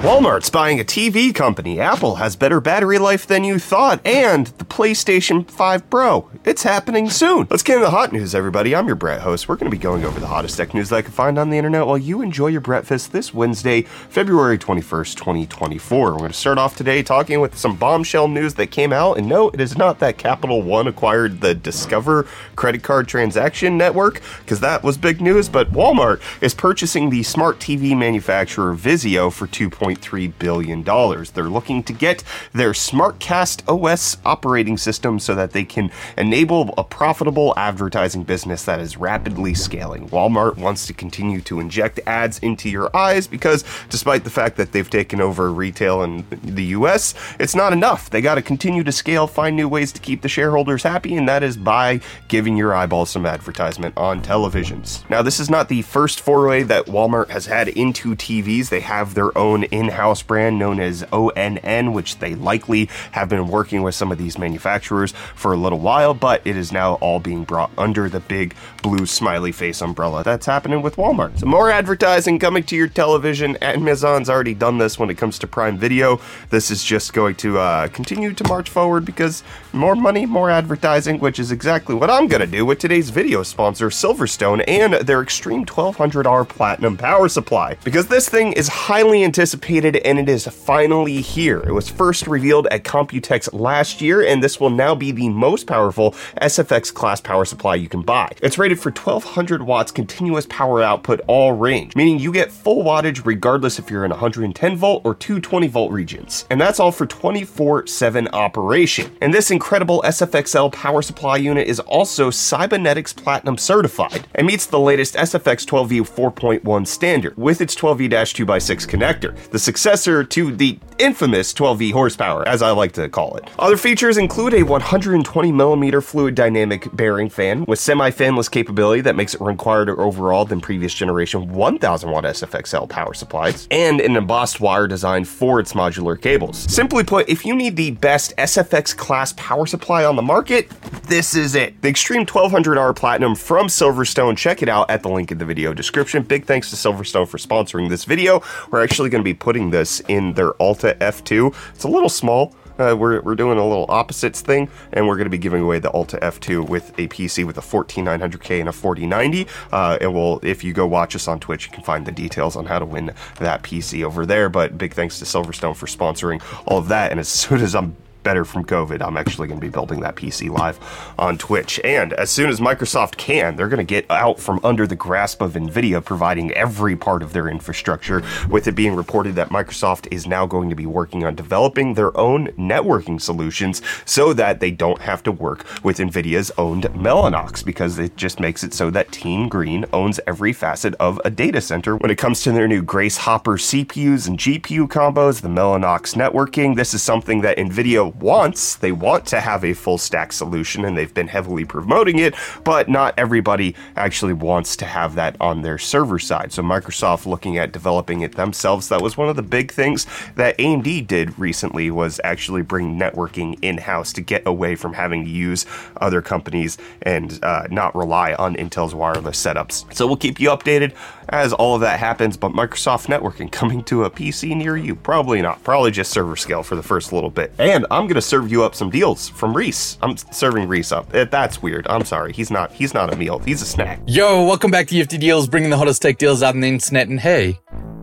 Walmart's buying a TV company. Apple has better battery life than you thought. And the PlayStation 5 Pro. It's happening soon. Let's get into the hot news, everybody. I'm your Brett host. We're going to be going over the hottest tech news that I can find on the internet while you enjoy your breakfast this Wednesday, February 21st, 2024. We're going to start off today talking with some bombshell news that came out. And no, it is not that Capital One acquired the Discover credit card transaction network, because that was big news. But Walmart is purchasing the smart TV manufacturer Vizio for 2. $1.3 billion. They're looking to get their SmartCast OS operating system so that they can enable a profitable advertising business that is rapidly scaling. Walmart wants to continue to inject ads into your eyes because, despite the fact that they've taken over retail in the US, it's not enough. They got to continue to scale, find new ways to keep the shareholders happy, and that is by giving your eyeballs some advertisement on televisions. Now, this is not the first foray that Walmart has had into TVs. They have their own in house brand known as ONN, which they likely have been working with some of these manufacturers for a little while, but it is now all being brought under the big blue smiley face umbrella that's happening with Walmart. So, more advertising coming to your television. Amazon's already done this when it comes to Prime Video. This is just going to uh, continue to march forward because more money, more advertising, which is exactly what I'm going to do with today's video sponsor, Silverstone, and their Extreme 1200R Platinum power supply. Because this thing is highly anticipated anticipated, and it is finally here. It was first revealed at Computex last year, and this will now be the most powerful SFX class power supply you can buy. It's rated for 1200 watts continuous power output all range, meaning you get full wattage regardless if you're in 110 volt or 220 volt regions. And that's all for 24 7 operation. And this incredible SFXL power supply unit is also Cybenetics Platinum certified and meets the latest SFX 12V 4.1 standard with its 12V 2x6 connector. The successor to the infamous 12V horsepower, as I like to call it. Other features include a 120mm fluid dynamic bearing fan with semi-fanless capability that makes it run quieter overall than previous generation 1000 watt SFXL power supplies, and an embossed wire design for its modular cables. Simply put, if you need the best SFX class power supply on the market, this is it. The Extreme 1200R Platinum from Silverstone. Check it out at the link in the video description. Big thanks to Silverstone for sponsoring this video. We're actually going to be putting this in their Alta F2. It's a little small. Uh, we're, we're doing a little opposites thing, and we're going to be giving away the Alta F2 with a PC with a 14900K and a 4090. Uh, and we'll, if you go watch us on Twitch, you can find the details on how to win that PC over there. But big thanks to Silverstone for sponsoring all of that. And as soon as I'm better from COVID, I'm actually going to be building that PC live on Twitch. And as soon as Microsoft can, they're going to get out from under the grasp of NVIDIA providing every part of their infrastructure, with it being reported that Microsoft is now going to be working on developing their own networking solutions so that they don't have to work with NVIDIA's owned Mellanox, because it just makes it so that Team Green owns every facet of a data center when it comes to their new Grace Hopper CPUs and GPU combos, the Mellanox networking. This is something that NVIDIA wants. They want to have a full stack solution and they've been heavily promoting it, but not everybody actually wants to have that on their server side. So Microsoft looking at developing it themselves, that was one of the big things that AMD did recently was actually bring networking in-house to get away from having to use other companies and uh, not rely on Intel's wireless setups. So we'll keep you updated as all of that happens, but Microsoft networking coming to a PC near you? Probably not. Probably just server scale for the first little bit. And I'm gonna serve you up some deals from Reese. I'm serving Reese up. Eh, that's weird. I'm sorry. He's not. He's not a meal. He's a snack. Yo, welcome back to UFD Deals, bringing the hottest tech deals out on the internet. And hey,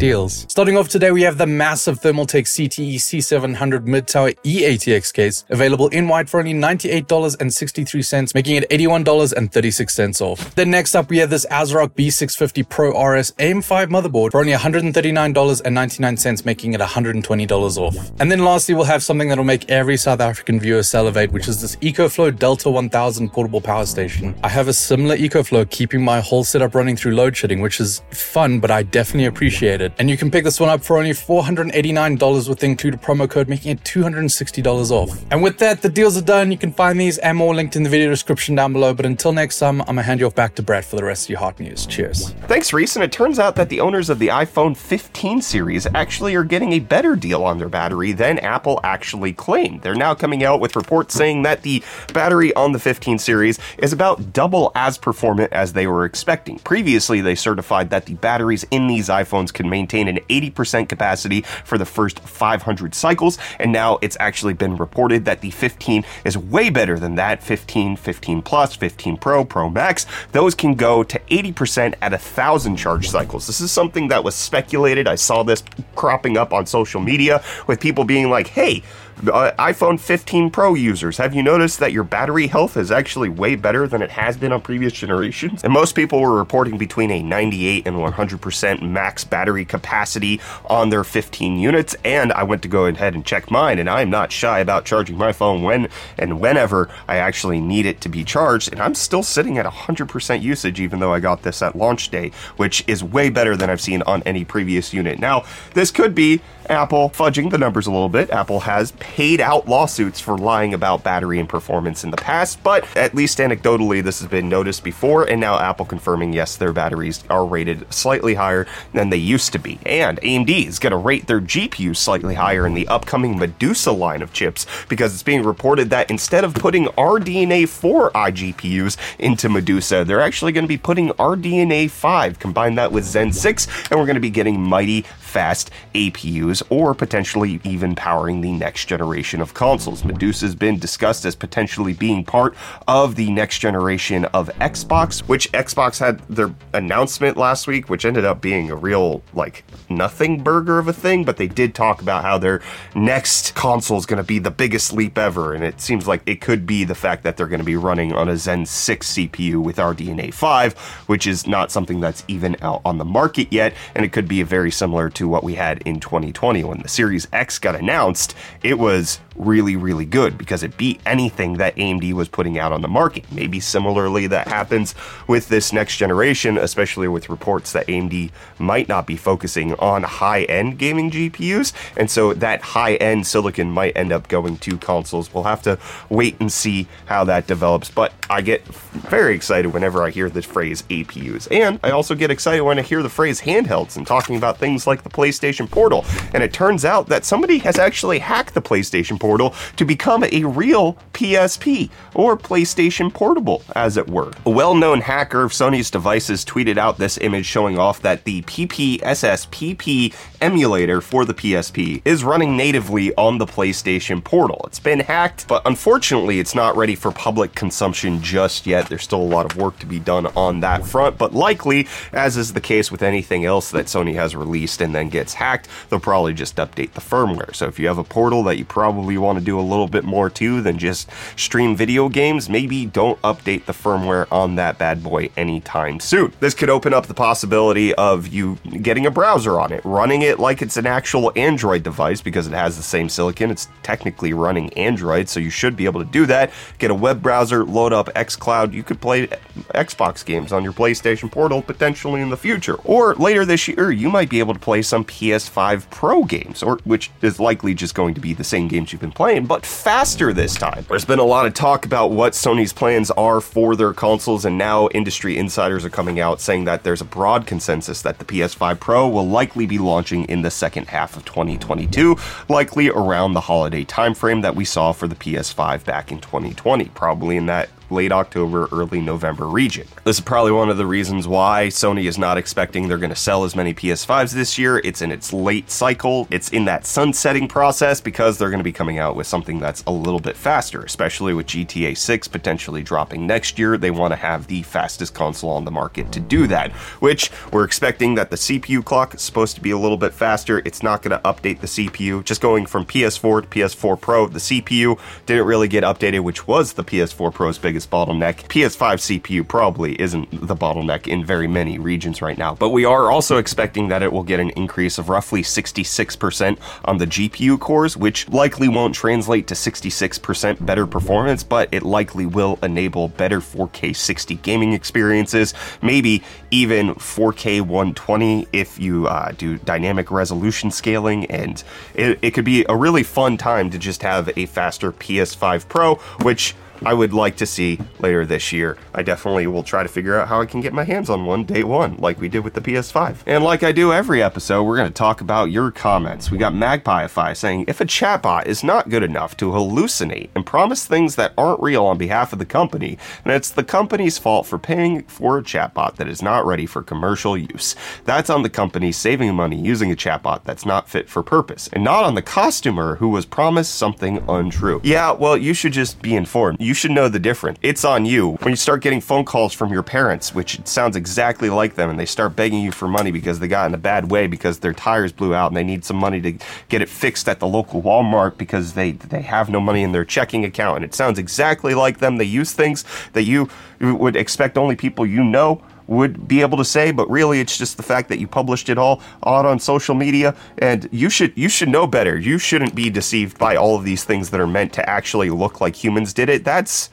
deals. Starting off today, we have the massive Thermaltake CTE C700 mid-tower E-ATX case, available in white for only $98.63, making it $81.36 off. Then next up, we have this ASRock B650 Pro RS AM5 motherboard for only $139.99, making it $120 off. And then lastly, we'll have something that'll make every South African viewer salivate, which is this EcoFlow Delta 1000 portable power station. I have a similar EcoFlow keeping my whole setup running through load shedding, which is fun, but I definitely appreciate it. And you can pick this one up for only $489 with the included promo code, making it $260 off. And with that, the deals are done. You can find these and more linked in the video description down below. But until next time, I'm going to hand you off back to Brett for the rest of your hot news. Cheers. Thanks, Reese. And it turns out that the owners of the iPhone 15 series actually are getting a better deal on their battery than Apple actually claimed. They're now coming out with reports saying that the battery on the 15 series is about double as performant as they were expecting. Previously, they certified that the batteries in these iPhones can maintain maintain an 80% capacity for the first 500 cycles, and now it's actually been reported that the 15 is way better than that 15, 15 Plus, 15 Pro, Pro Max. Those can go to 80% at a thousand charge cycles. This is something that was speculated. I saw this cropping up on social media with people being like, hey, uh, iPhone 15 Pro users, have you noticed that your battery health is actually way better than it has been on previous generations? And most people were reporting between a 98 and 100% max battery capacity on their 15 units. And I went to go ahead and check mine, and I'm not shy about charging my phone when and whenever I actually need it to be charged. And I'm still sitting at 100% usage, even though I got this at launch day, which is way better than I've seen on any previous unit. Now, this could be Apple fudging the numbers a little bit. Apple has paid out lawsuits for lying about battery and performance in the past, but at least anecdotally, this has been noticed before, and now Apple confirming yes, their batteries are rated slightly higher than they used to be. And AMD is going to rate their GPUs slightly higher in the upcoming Medusa line of chips because it's being reported that instead of putting RDNA 4 iGPUs into Medusa, they're actually going to be putting RDNA 5, combine that with Zen 6, and we're going to be getting mighty fast APUs or potentially even powering the next generation of consoles. Medusa has been discussed as potentially being part of the next generation of Xbox, which Xbox had their announcement last week, which ended up being a real, like, nothing burger of a thing, but they did talk about how their next console is going to be the biggest leap ever, and it seems like it could be the fact that they're going to be running on a Zen 6 CPU with RDNA 5, which is not something that's even out on the market yet, and it could be a very similar to what we had in 2020 when the Series X got announced. It was really, really good because it beat anything that AMD was putting out on the market. Maybe similarly, that happens with this next generation, especially with reports that AMD might not be focusing on high end gaming GPUs. And so that high end silicon might end up going to consoles. We'll have to wait and see how that develops. But I get very excited whenever I hear the phrase APUs. And I also get excited when I hear the phrase handhelds and talking about things like the PlayStation Portal. And it turns out that somebody has actually hacked the PlayStation Portal Portal to become a real PSP or PlayStation Portable, as it were. A well known hacker of Sony's devices tweeted out this image showing off that the PPSSPP emulator for the PSP is running natively on the PlayStation Portal. It's been hacked, but unfortunately, it's not ready for public consumption just yet. There's still a lot of work to be done on that front, but likely, as is the case with anything else that Sony has released and then gets hacked, they'll probably just update the firmware. So if you have a portal that you probably want to do a little bit more too than just stream video games, maybe don't update the firmware on that bad boy anytime soon. This could open up the possibility of you getting a browser on it, running it like it's an actual Android device because it has the same silicon. It's technically running Android, so you should be able to do that. Get a web browser, load up xCloud. You could play Xbox games on your PlayStation Portal potentially in the future. Or later this year, you might be able to play some PS5 Pro games, or which is likely just going to be the same games you've been playing, but faster this time. There's been a lot of talk about what Sony's plans are for their consoles, and now industry insiders are coming out saying that there's a broad consensus that the PS5 Pro will likely be launching in the second half of 2022, likely around the holiday timeframe that we saw for the PS5 back in 2020, probably in that late October, early November region. This is probably one of the reasons why Sony is not expecting they're going to sell as many PS5s this year. It's in its late cycle, it's in that sunsetting process because they're going to be coming out with something that's a little bit faster, especially with GTA 6 potentially dropping next year. They want to have the fastest console on the market to do that, which we're expecting that the CPU clock is supposed to be a little bit faster. It's not going to update the CPU. Just going from PS4 to PS4 Pro, the CPU didn't really get updated, which was the PS4 Pro's biggest biggest bottleneck. PS5 CPU probably isn't the bottleneck in very many regions right now, but we are also expecting that it will get an increase of roughly 66% on the GPU cores, which likely won't translate to 66% better performance, but it likely will enable better 4K 60 gaming experiences, maybe even 4K 120 if you uh, do dynamic resolution scaling, and it, it could be a really fun time to just have a faster PS5 Pro, which I would like to see later this year. I definitely will try to figure out how I can get my hands on one day one, like we did with the PS5. And like I do every episode, we're going to talk about your comments. We got Magpieify saying if a chatbot is not good enough to hallucinate and promise things that aren't real on behalf of the company, then it's the company's fault for paying for a chatbot that is not ready for commercial use. That's on the company saving money using a chatbot that's not fit for purpose, and not on the costumer who was promised something untrue. Yeah, well, you should just be informed. You should know the difference. It's on you. When you start getting phone calls from your parents, which sounds exactly like them, and they start begging you for money because they got in a bad way because their tires blew out and they need some money to get it fixed at the local Walmart because they they have no money in their checking account, and it sounds exactly like them. They use things that you would expect only people you know would be able to say, but really it's just the fact that you published it all out on social media and you should you should know better. You shouldn't be deceived by all of these things that are meant to actually look like humans did it. That's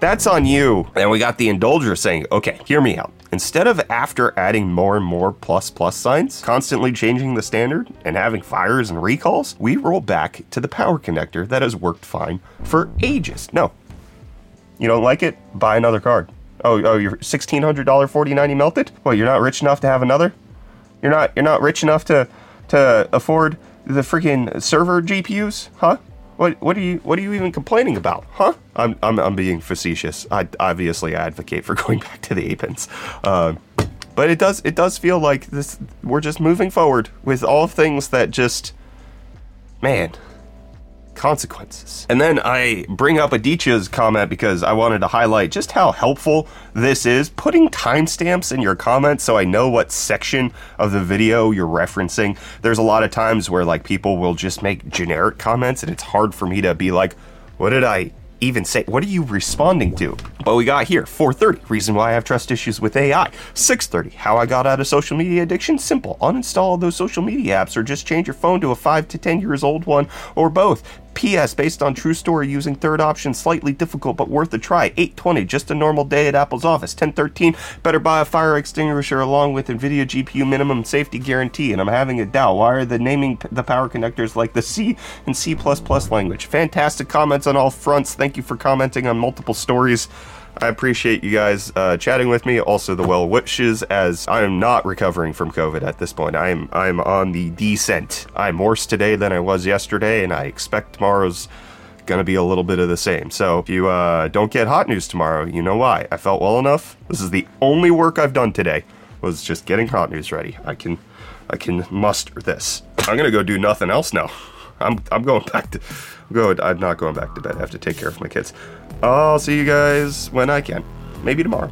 that's on you. And we got the indulger saying, okay, hear me out. Instead of after adding more and more plus plus signs, constantly changing the standard, and having fires and recalls, we roll back to the power connector that has worked fine for ages. No. You don't like it? Buy another card. Oh, oh, your sixteen hundred dollar forty ninety melted. Well, you're not rich enough to have another. You're not. You're not rich enough to to afford the freaking server GPUs, huh? What what are you what are you even complaining about, huh? I'm I'm, I'm being facetious. I obviously advocate for going back to the 8-pins. Uh, but it does it does feel like this we're just moving forward with all things that just man consequences. And then I bring up Aditya's comment because I wanted to highlight just how helpful this is. Putting timestamps in your comments so I know what section of the video you're referencing. There's a lot of times where like people will just make generic comments and it's hard for me to be like, what did I even say? What are you responding to? But we got here 4:30. Reason why I have trust issues with AI. 6:30. How I got out of social media addiction. Simple. Uninstall those social media apps or just change your phone to a 5 to 10 years old one or both. P.S. Based on true story, using third option slightly difficult but worth a try. 820, just a normal day at Apple's office. 1013, better buy a fire extinguisher along with NVIDIA GPU minimum safety guarantee. And I'm having a doubt. Why are the naming the power connectors like the C and C++ language? Fantastic comments on all fronts. Thank you for commenting on multiple stories. I appreciate you guys uh, chatting with me. Also, the well wishes, as I am not recovering from COVID at this point. I am I am on the descent. I'm worse today than I was yesterday, and I expect tomorrow's gonna be a little bit of the same. So if you uh, don't get hot news tomorrow, you know why. I felt well enough. This is the only work I've done today was just getting hot news ready. I can I can muster this. I'm gonna go do nothing else now. I'm I'm going back to go. I'm not going back to bed. I have to take care of my kids. I'll see you guys when I can. Maybe tomorrow.